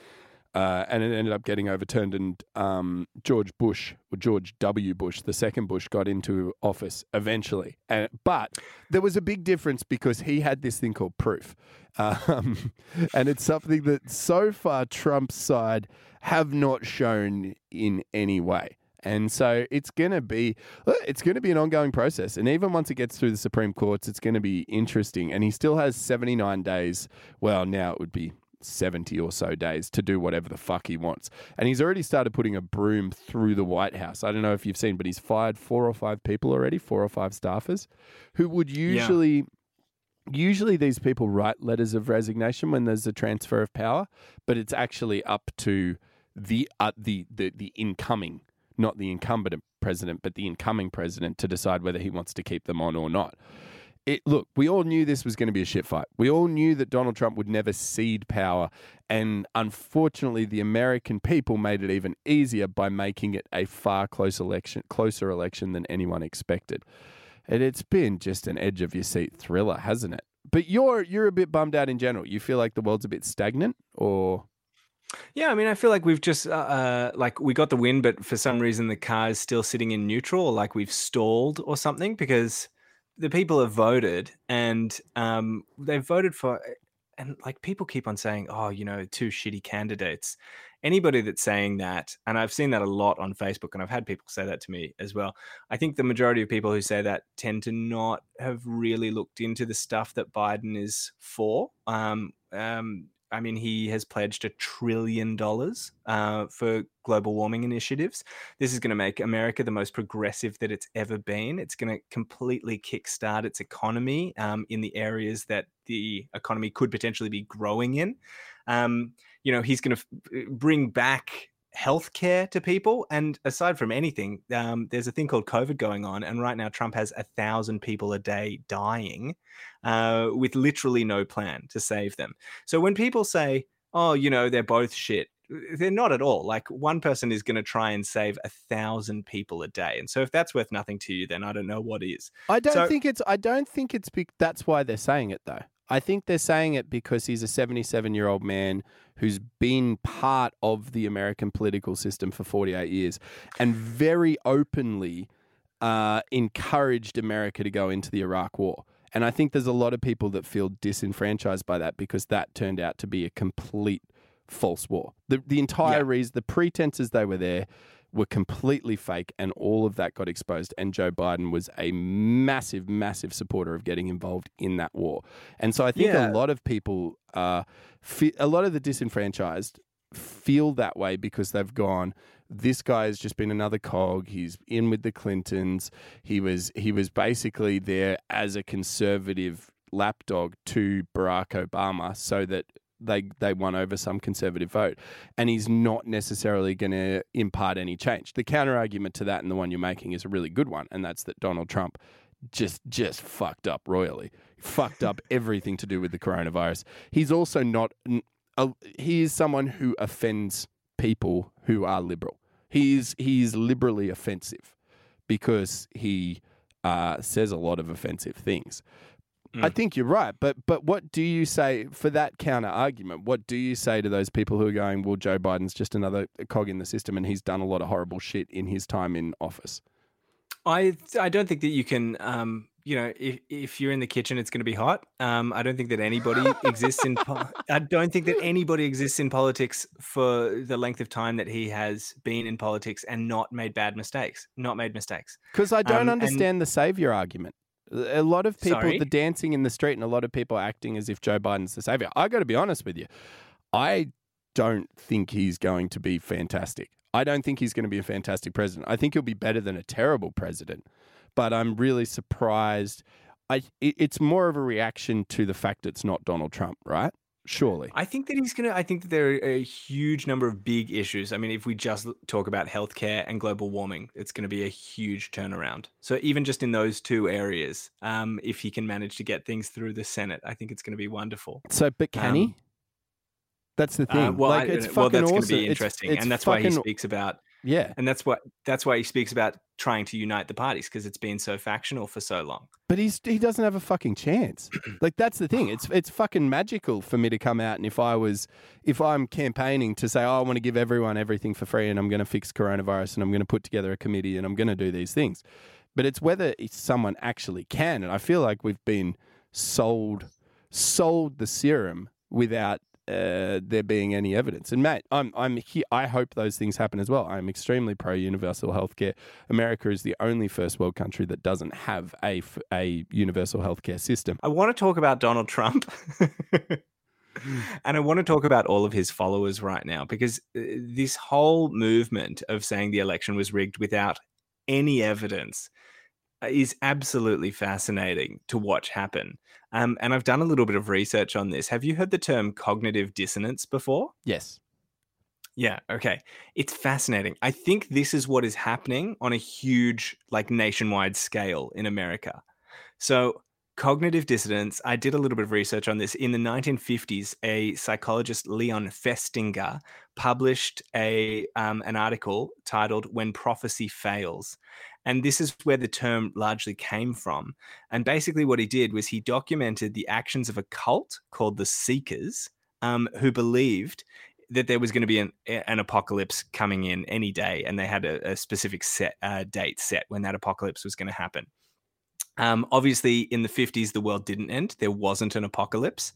Uh, and it ended up getting overturned, and um, George Bush, or George W. Bush, the second Bush, got into office eventually. And, but there was a big difference because he had this thing called proof. Um, and it's something that so far Trump's side have not shown in any way. And so it's going to be it's going to be an ongoing process. And even once it gets through the Supreme Courts, it's going to be interesting. And he still has 79 days. Well, now it would be 70 or so days to do whatever the fuck he wants. And he's already started putting a broom through the White House. I don't know if you've seen, but he's fired four or five people already, four or five staffers who would usually usually these people write letters of resignation when there's a transfer of power, but it's actually up to the uh, the, the the incoming, not the incumbent president, but the incoming president to decide whether he wants to keep them on or not. It, look, we all knew this was going to be a shit fight. We all knew that Donald Trump would never cede power. And unfortunately, the American people made it even easier by making it a far close election, closer election than anyone expected. And it's been just an edge of your seat thriller, hasn't it? But you're you're a bit bummed out in general. You feel like the world's a bit stagnant, or Yeah, I mean, I feel like we've just uh, uh, like we got the win, but for some reason the car is still sitting in neutral, or like we've stalled or something because the people have voted and um, they've voted for, and like people keep on saying, oh, you know, two shitty candidates. Anybody that's saying that, and I've seen that a lot on Facebook, and I've had people say that to me as well. I think the majority of people who say that tend to not have really looked into the stuff that Biden is for. Um, um, I mean, he has pledged a trillion dollars uh, for global warming initiatives. This is going to make America the most progressive that it's ever been. It's going to completely kickstart its economy um, in the areas that the economy could potentially be growing in. Um, you know, he's going to f- bring back healthcare to people. And aside from anything, um, there's a thing called COVID going on, and right now Trump has a thousand people a day dying, uh, with literally no plan to save them. So when people say, "Oh, you know, they're both shit," they're not at all. Like one person is going to try and save a thousand people a day, and so if that's worth nothing to you, then I don't know what is. I don't So- think it's. I don't think it's. Be- that's why they're saying it, though. I think they're saying it because he's a 77 year old man who's been part of the American political system for 48 years and very openly uh, encouraged America to go into the Iraq War. And I think there's a lot of people that feel disenfranchised by that because that turned out to be a complete false war. The, the entire Yeah. reason, the pretenses they were there were completely fake, and all of that got exposed. And Joe Biden was a massive, massive supporter of getting involved in that war. And so I think Yeah. a lot of people, uh, fe- a lot of the disenfranchised feel that way because they've gone. This guy has just been another cog. He's in with the Clintons. He was he was basically there as a conservative lapdog to Barack Obama, so that they they won over some conservative vote, and he's not necessarily going to impart any change. The counter argument to that, and the one you're making, is a really good one, and that's that Donald Trump just just fucked up royally, fucked up everything to do with the coronavirus. He's also not. He is someone who offends people who are liberal. He is he is liberally offensive because he uh, says a lot of offensive things. I Mm. think you're right, but but what do you say for that counter argument? What do you say to those people who are going, "Well, Joe Biden's just another cog in the system, and he's done a lot of horrible shit in his time in office"? I I don't think that you can. Um, you know, if if you're in the kitchen, it's going to be hot. Um, I don't think that anybody exists in. Po- I don't think that anybody exists in politics for the length of time that he has been in politics and not made bad mistakes. Not made mistakes. Because I don't Um, and- understand the savior argument. A lot of people, Sorry? the dancing in the street, and a lot of people acting as if Joe Biden's the savior. I got to be honest with you, I don't think he's going to be fantastic. I don't think he's going to be a fantastic president. I think he'll be better than a terrible president, but I'm really surprised. I it, it's more of a reaction to the fact it's not Donald Trump, right? Surely. I think that he's going to. I think that there are a huge number of big issues. I mean, if we just talk about healthcare and global warming, it's going to be a huge turnaround. So even just in those two areas, um, if he can manage to get things through the Senate, I think it's going to be wonderful. So, but can Um, he? That's the thing. Uh, well, like I- it's well, fucking that's going to be interesting, it's and that's why he speaks about, Yeah, and that's what that's why he speaks about trying to unite the parties because it's been so factional for so long. But he's he doesn't have a fucking chance. Like that's the thing. It's it's fucking magical for me to come out and if I was if I'm campaigning to say, oh, I want to give everyone everything for free and I'm going to fix coronavirus and I'm going to put together a committee and I'm going to do these things. But it's whether it's someone actually can. And I feel like we've been sold sold the serum without uh, there being any evidence. And Matt, I'm I'm here. I hope those things happen as well. I'm extremely pro universal healthcare. America is the only first world country that doesn't have a a universal healthcare system. I want to talk about Donald Trump. and I want to talk about all of his followers right now because uh, this whole movement of saying the election was rigged without any evidence is absolutely fascinating to watch happen. Um, and I've done a little bit of research on this. Have you heard the term cognitive dissonance before? Yes. Yeah, okay. It's fascinating. I think this is what is happening on a huge, like nationwide scale in America. So, cognitive dissonance, I did a little bit of research on this. In the 1950s, a psychologist, Leon Festinger, published a um, an article titled When Prophecy Fails. And this is where the term largely came from. And basically, what he did was he documented the actions of a cult called the Seekers, um, who believed that there was going to be an, an apocalypse coming in any day, and they had a, a specific set uh, date set when that apocalypse was going to happen. Um, obviously, in the 50s, the world didn't end. There wasn't an apocalypse.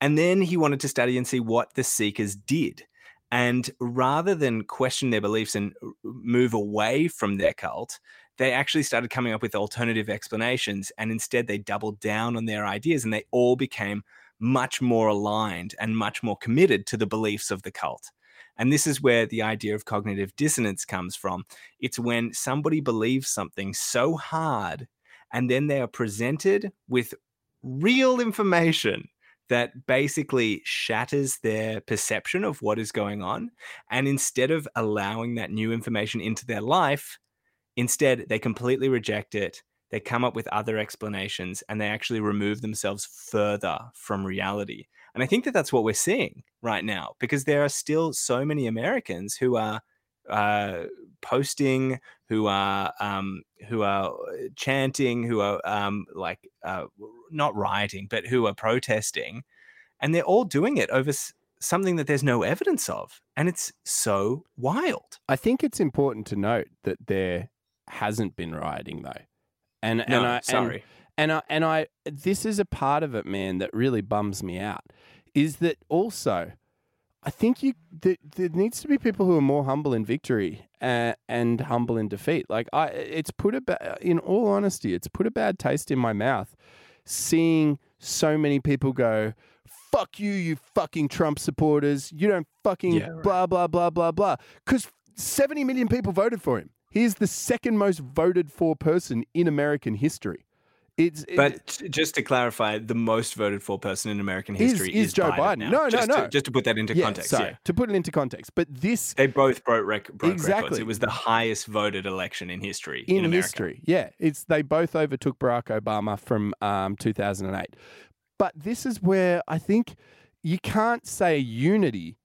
And then he wanted to study and see what the Seekers did. And rather than question their beliefs and uh, move away from their cult, they actually started coming up with alternative explanations. And instead, they doubled down on their ideas and they all became much more aligned and much more committed to the beliefs of the cult. And this is where the idea of cognitive dissonance comes from. It's when somebody believes something so hard and then they are presented with real information that basically shatters their perception of what is going on. And instead of allowing that new information into their life, instead they completely reject it. They come up with other explanations and they actually remove themselves further from reality. And I think that that's what we're seeing right now because there are still so many Americans who are uh, posting, who are um, who are chanting, who are um, like uh, not rioting, but who are protesting, and they're all doing it over s- something that there's no evidence of, and it's so wild. I think it's important to note that there hasn't been rioting though, and No, and I sorry. and, and I and I this is a part of it, man, that really bums me out. Is that also? I think you there, there needs to be people who are more humble in victory uh, and humble in defeat. Like I, it's put a ba- in all honesty, it's put a bad taste in my mouth seeing so many people go, "Fuck you, you fucking Trump supporters! You don't fucking Yeah, right. blah blah blah blah blah." Because seventy million people voted for him. He is the second most voted for person in American history. It's But just to clarify, the most voted for person in American history is is, Joe Biden. now. No, no, just no. To, just to put that into yeah, context, sorry, yeah. to put it into context. But this They both broke, rec- broke records. Exactly. It was the highest voted election in history in, in, America. history. Yeah, it's they both overtook Barack Obama from um, 2008. But this is where I think you can't say unity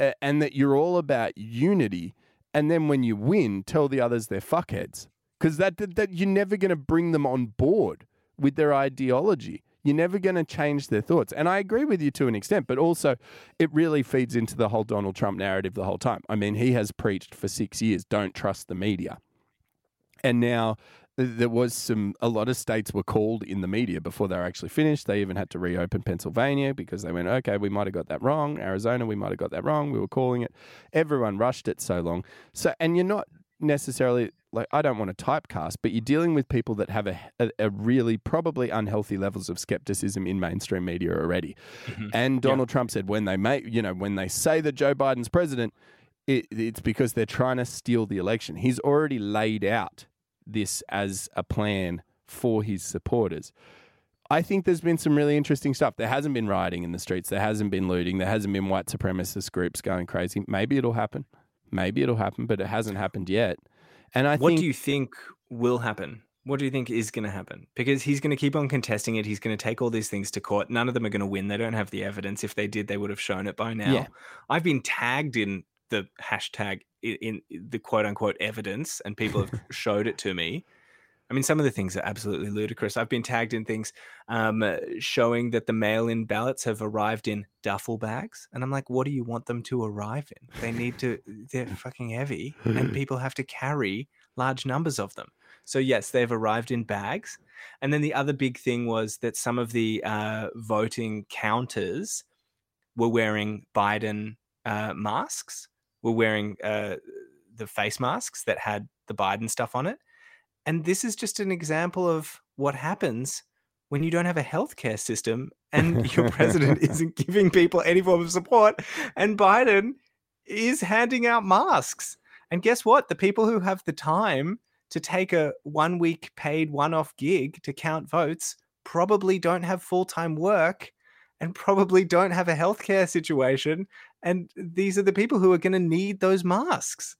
uh, and that you're all about unity, and then when you win, tell the others they're fuckheads because that, that that you're never going to bring them on board with their ideology. You're never going to change their thoughts. And I agree with you to an extent, but also it really feeds into the whole Donald Trump narrative the whole time. I mean, he has preached for six years don't trust the media. And now there was some, a lot of states were called in the media before they were actually finished. They even had to reopen Pennsylvania because they went, okay, we might have got that wrong. Arizona, we might have got that wrong. We were calling it. Everyone rushed it so long. So, and you're not necessarily like I don't want to typecast, but you're dealing with people that have a, a, a really probably unhealthy levels of skepticism in mainstream media already. Mm-hmm. And Donald Trump said when they make you know when they say that Joe Biden's president, it, it's because they're trying to steal the election. He's already laid out this as a plan for his supporters. I think there's been some really interesting stuff. There hasn't been rioting in the streets. There hasn't been looting. There hasn't been white supremacist groups going crazy. Maybe it'll happen. Maybe it'll happen, but it hasn't happened yet. And I What think do you think will happen? What do you think is going to happen? Because he's going to keep on contesting it. He's going to take all these things to court. None of them are going to win. They don't have the evidence. If they did, they would have shown it by now. Yeah. I've been tagged in the hashtag i- in, the quote unquote evidence, and people have showed it to me. I mean, some of the things are absolutely ludicrous. I've been tagged in things um, uh, showing that the mail in ballots have arrived in duffel bags. And I'm like, what do you want them to arrive in? They need to, they're fucking heavy, and people have to carry large numbers of them. So, yes, they've arrived in bags. And then the other big thing was that some of the uh, voting counters were wearing Biden uh, masks, were wearing uh, the face masks that had the Biden stuff on it. And this is just an example of what happens when you don't have a healthcare system and your president isn't giving people any form of support. And Biden is handing out masks. And guess what? The people who have the time to take a one week paid one off gig to count votes probably don't have full time work and probably don't have a healthcare situation. And these are the people who are going to need those masks.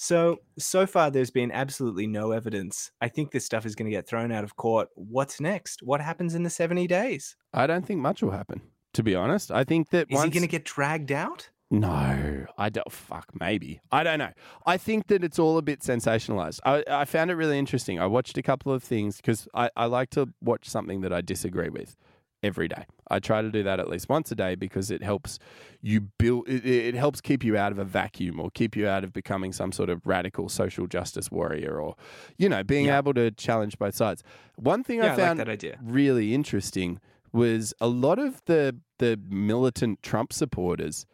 So, so far, there's been absolutely no evidence. I think this stuff is going to get thrown out of court. What's next? What happens in the 70 days? I don't think much will happen. To be honest, I think that Is once he going to get dragged out? No, I don't. Fuck, maybe. I don't know. I think that it's all a bit sensationalized. I, I found it really interesting. I watched a couple of things because I, I like to watch something that I disagree with every day. I try to do that at least once a day because it helps you build, it, it helps keep you out of a vacuum or keep you out of becoming some sort of radical social justice warrior or, you know, being Yeah. able to challenge both sides. One thing Yeah, I I like found that idea. really interesting was a lot of the the militant Trump supporters.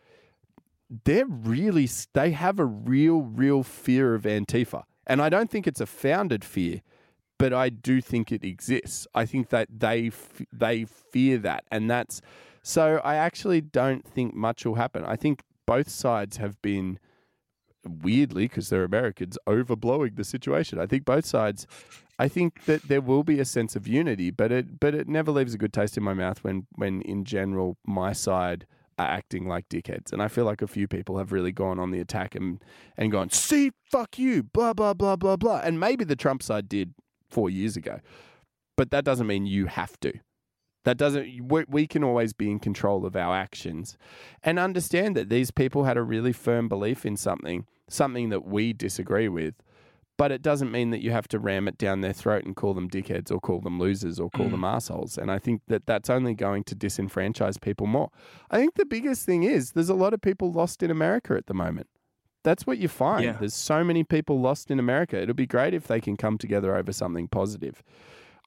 They're really they have a real real fear of Antifa, and I don't think it's a founded fear, but I do think it exists. I think that they f- they fear that, and that's so. I actually don't think much will happen. I think both sides have been weirdly because they're Americans overblowing the situation. I think both sides. I think that there will be a sense of unity, but it but it never leaves a good taste in my mouth when when in general my side are acting like dickheads. And I feel like a few people have really gone on the attack and and gone, see, fuck you, blah blah blah blah blah. And maybe the Trump side did four years ago, but that doesn't mean you have to. That doesn't. We, we can always be in control of our actions, and understand that these people had a really firm belief in something, something that we disagree with. But it doesn't mean that you have to ram it down their throat and call them dickheads or call them losers or call mm. them assholes. And I think that that's only going to disenfranchise people more. I think the biggest thing is there's a lot of people lost in America at the moment. That's what you find. Yeah. There's so many people lost in America. It'll be great if they can come together over something positive.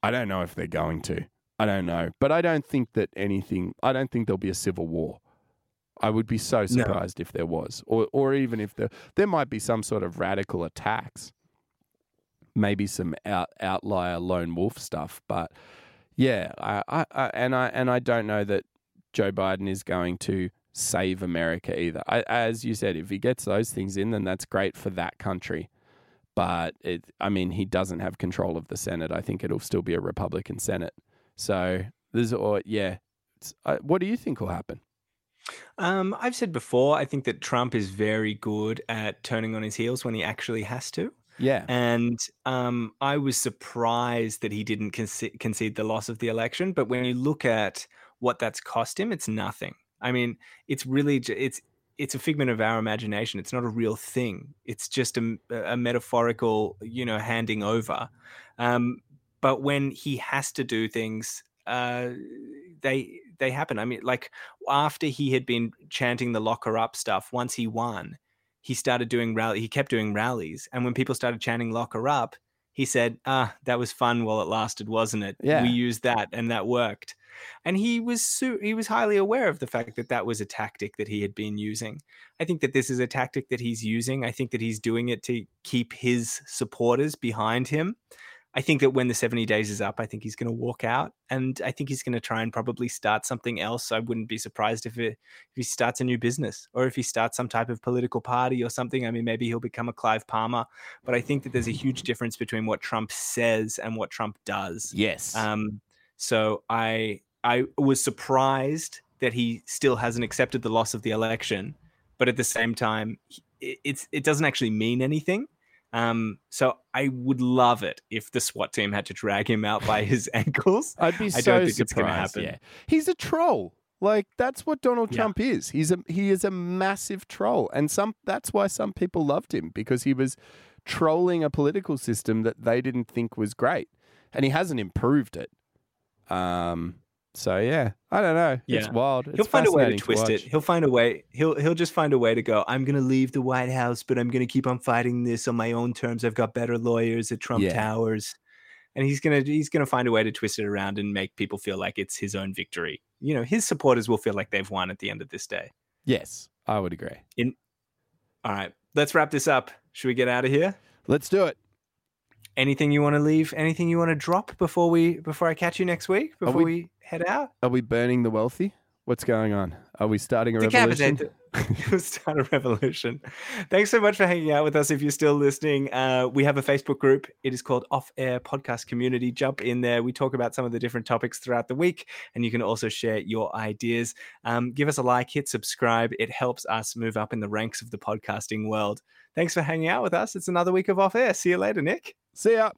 I don't know if they're going to. I don't know. But I don't think that anything, I don't think there'll be a civil war. I would be so surprised if there was, or, or even if there, there might be some sort of radical attacks, maybe some out, outlier lone wolf stuff. But yeah, I, I, I, and I, and I don't know that Joe Biden is going to save America either. I, as you said, if he gets those things in, then that's great for that country. But it, I mean, he doesn't have control of the Senate. I think it'll still be a Republican Senate. So there's, or yeah, uh, what do you think will happen? Um, I've said before, I think that Trump is very good at turning on his heels when he actually has to. Yeah, And um, I was surprised that he didn't conce- concede the loss of the election. But when you look at what that's cost him, it's nothing. I mean, it's really it's it's a figment of our imagination. It's not a real thing. It's just a, a metaphorical, you know, handing over. Um, but when he has to do things, uh, they they happen. I mean, like after he had been chanting the locker up stuff, once he won, he started doing rally. He kept doing rallies, and when people started chanting "locker up," he said, "Ah, that was fun while it lasted, wasn't it? Yeah. We used that, and that worked." And he was su- he was highly aware of the fact that that was a tactic that he had been using. I think that this is a tactic that he's using. I think that he's doing it to keep his supporters behind him. I think that when the 70 days is up, I think he's going to walk out and I think he's going to try and probably start something else. I wouldn't be surprised if, it, if he starts a new business or if he starts some type of political party or something. I mean, maybe he'll become a Clive Palmer, but I think that there's a huge difference between what Trump says and what Trump does. yes, Um, so I I was surprised that he still hasn't accepted the loss of the election, but at the same time, it, it's it doesn't actually mean anything. Um, so I would love it if the SWAT team had to drag him out by his ankles. I'd be I so don't think it's gonna surprised. happen. Yeah, he's a troll. Like that's what Donald Yeah. Trump is. He's a he is a massive troll, and some that's why some people loved him because he was trolling a political system that they didn't think was great, and he hasn't improved it. Um. So yeah, I don't know. It's wild. It's he'll find a way to twist it. He'll find a way. He'll he'll just find a way to go. I'm gonna leave the White House, but I'm gonna keep on fighting this on my own terms. I've got better lawyers at Trump Yeah. Towers, and he's gonna he's gonna find a way to twist it around and make people feel like it's his own victory. You know, his supporters will feel like they've won at the end of this day. Yes, I would agree. In All right, let's wrap this up. Should we get out of here? Let's do it. Anything you want to leave? Anything you want to drop before we before I catch you next week? Before we- we, head out? Are we burning the wealthy? What's going on? Are we starting a revolution? Decapitate. the- We'll start a revolution. Thanks so much for hanging out with us. If you're still listening, uh, we have a Facebook group. It is called Off Air Podcast Community. Jump in there. We talk about some of the different topics throughout the week, and you can also share your ideas. Um, give us a like, hit subscribe. It helps us move up in the ranks of the podcasting world. Thanks for hanging out with us. It's another week of Off Air. See you later, Nick. See ya.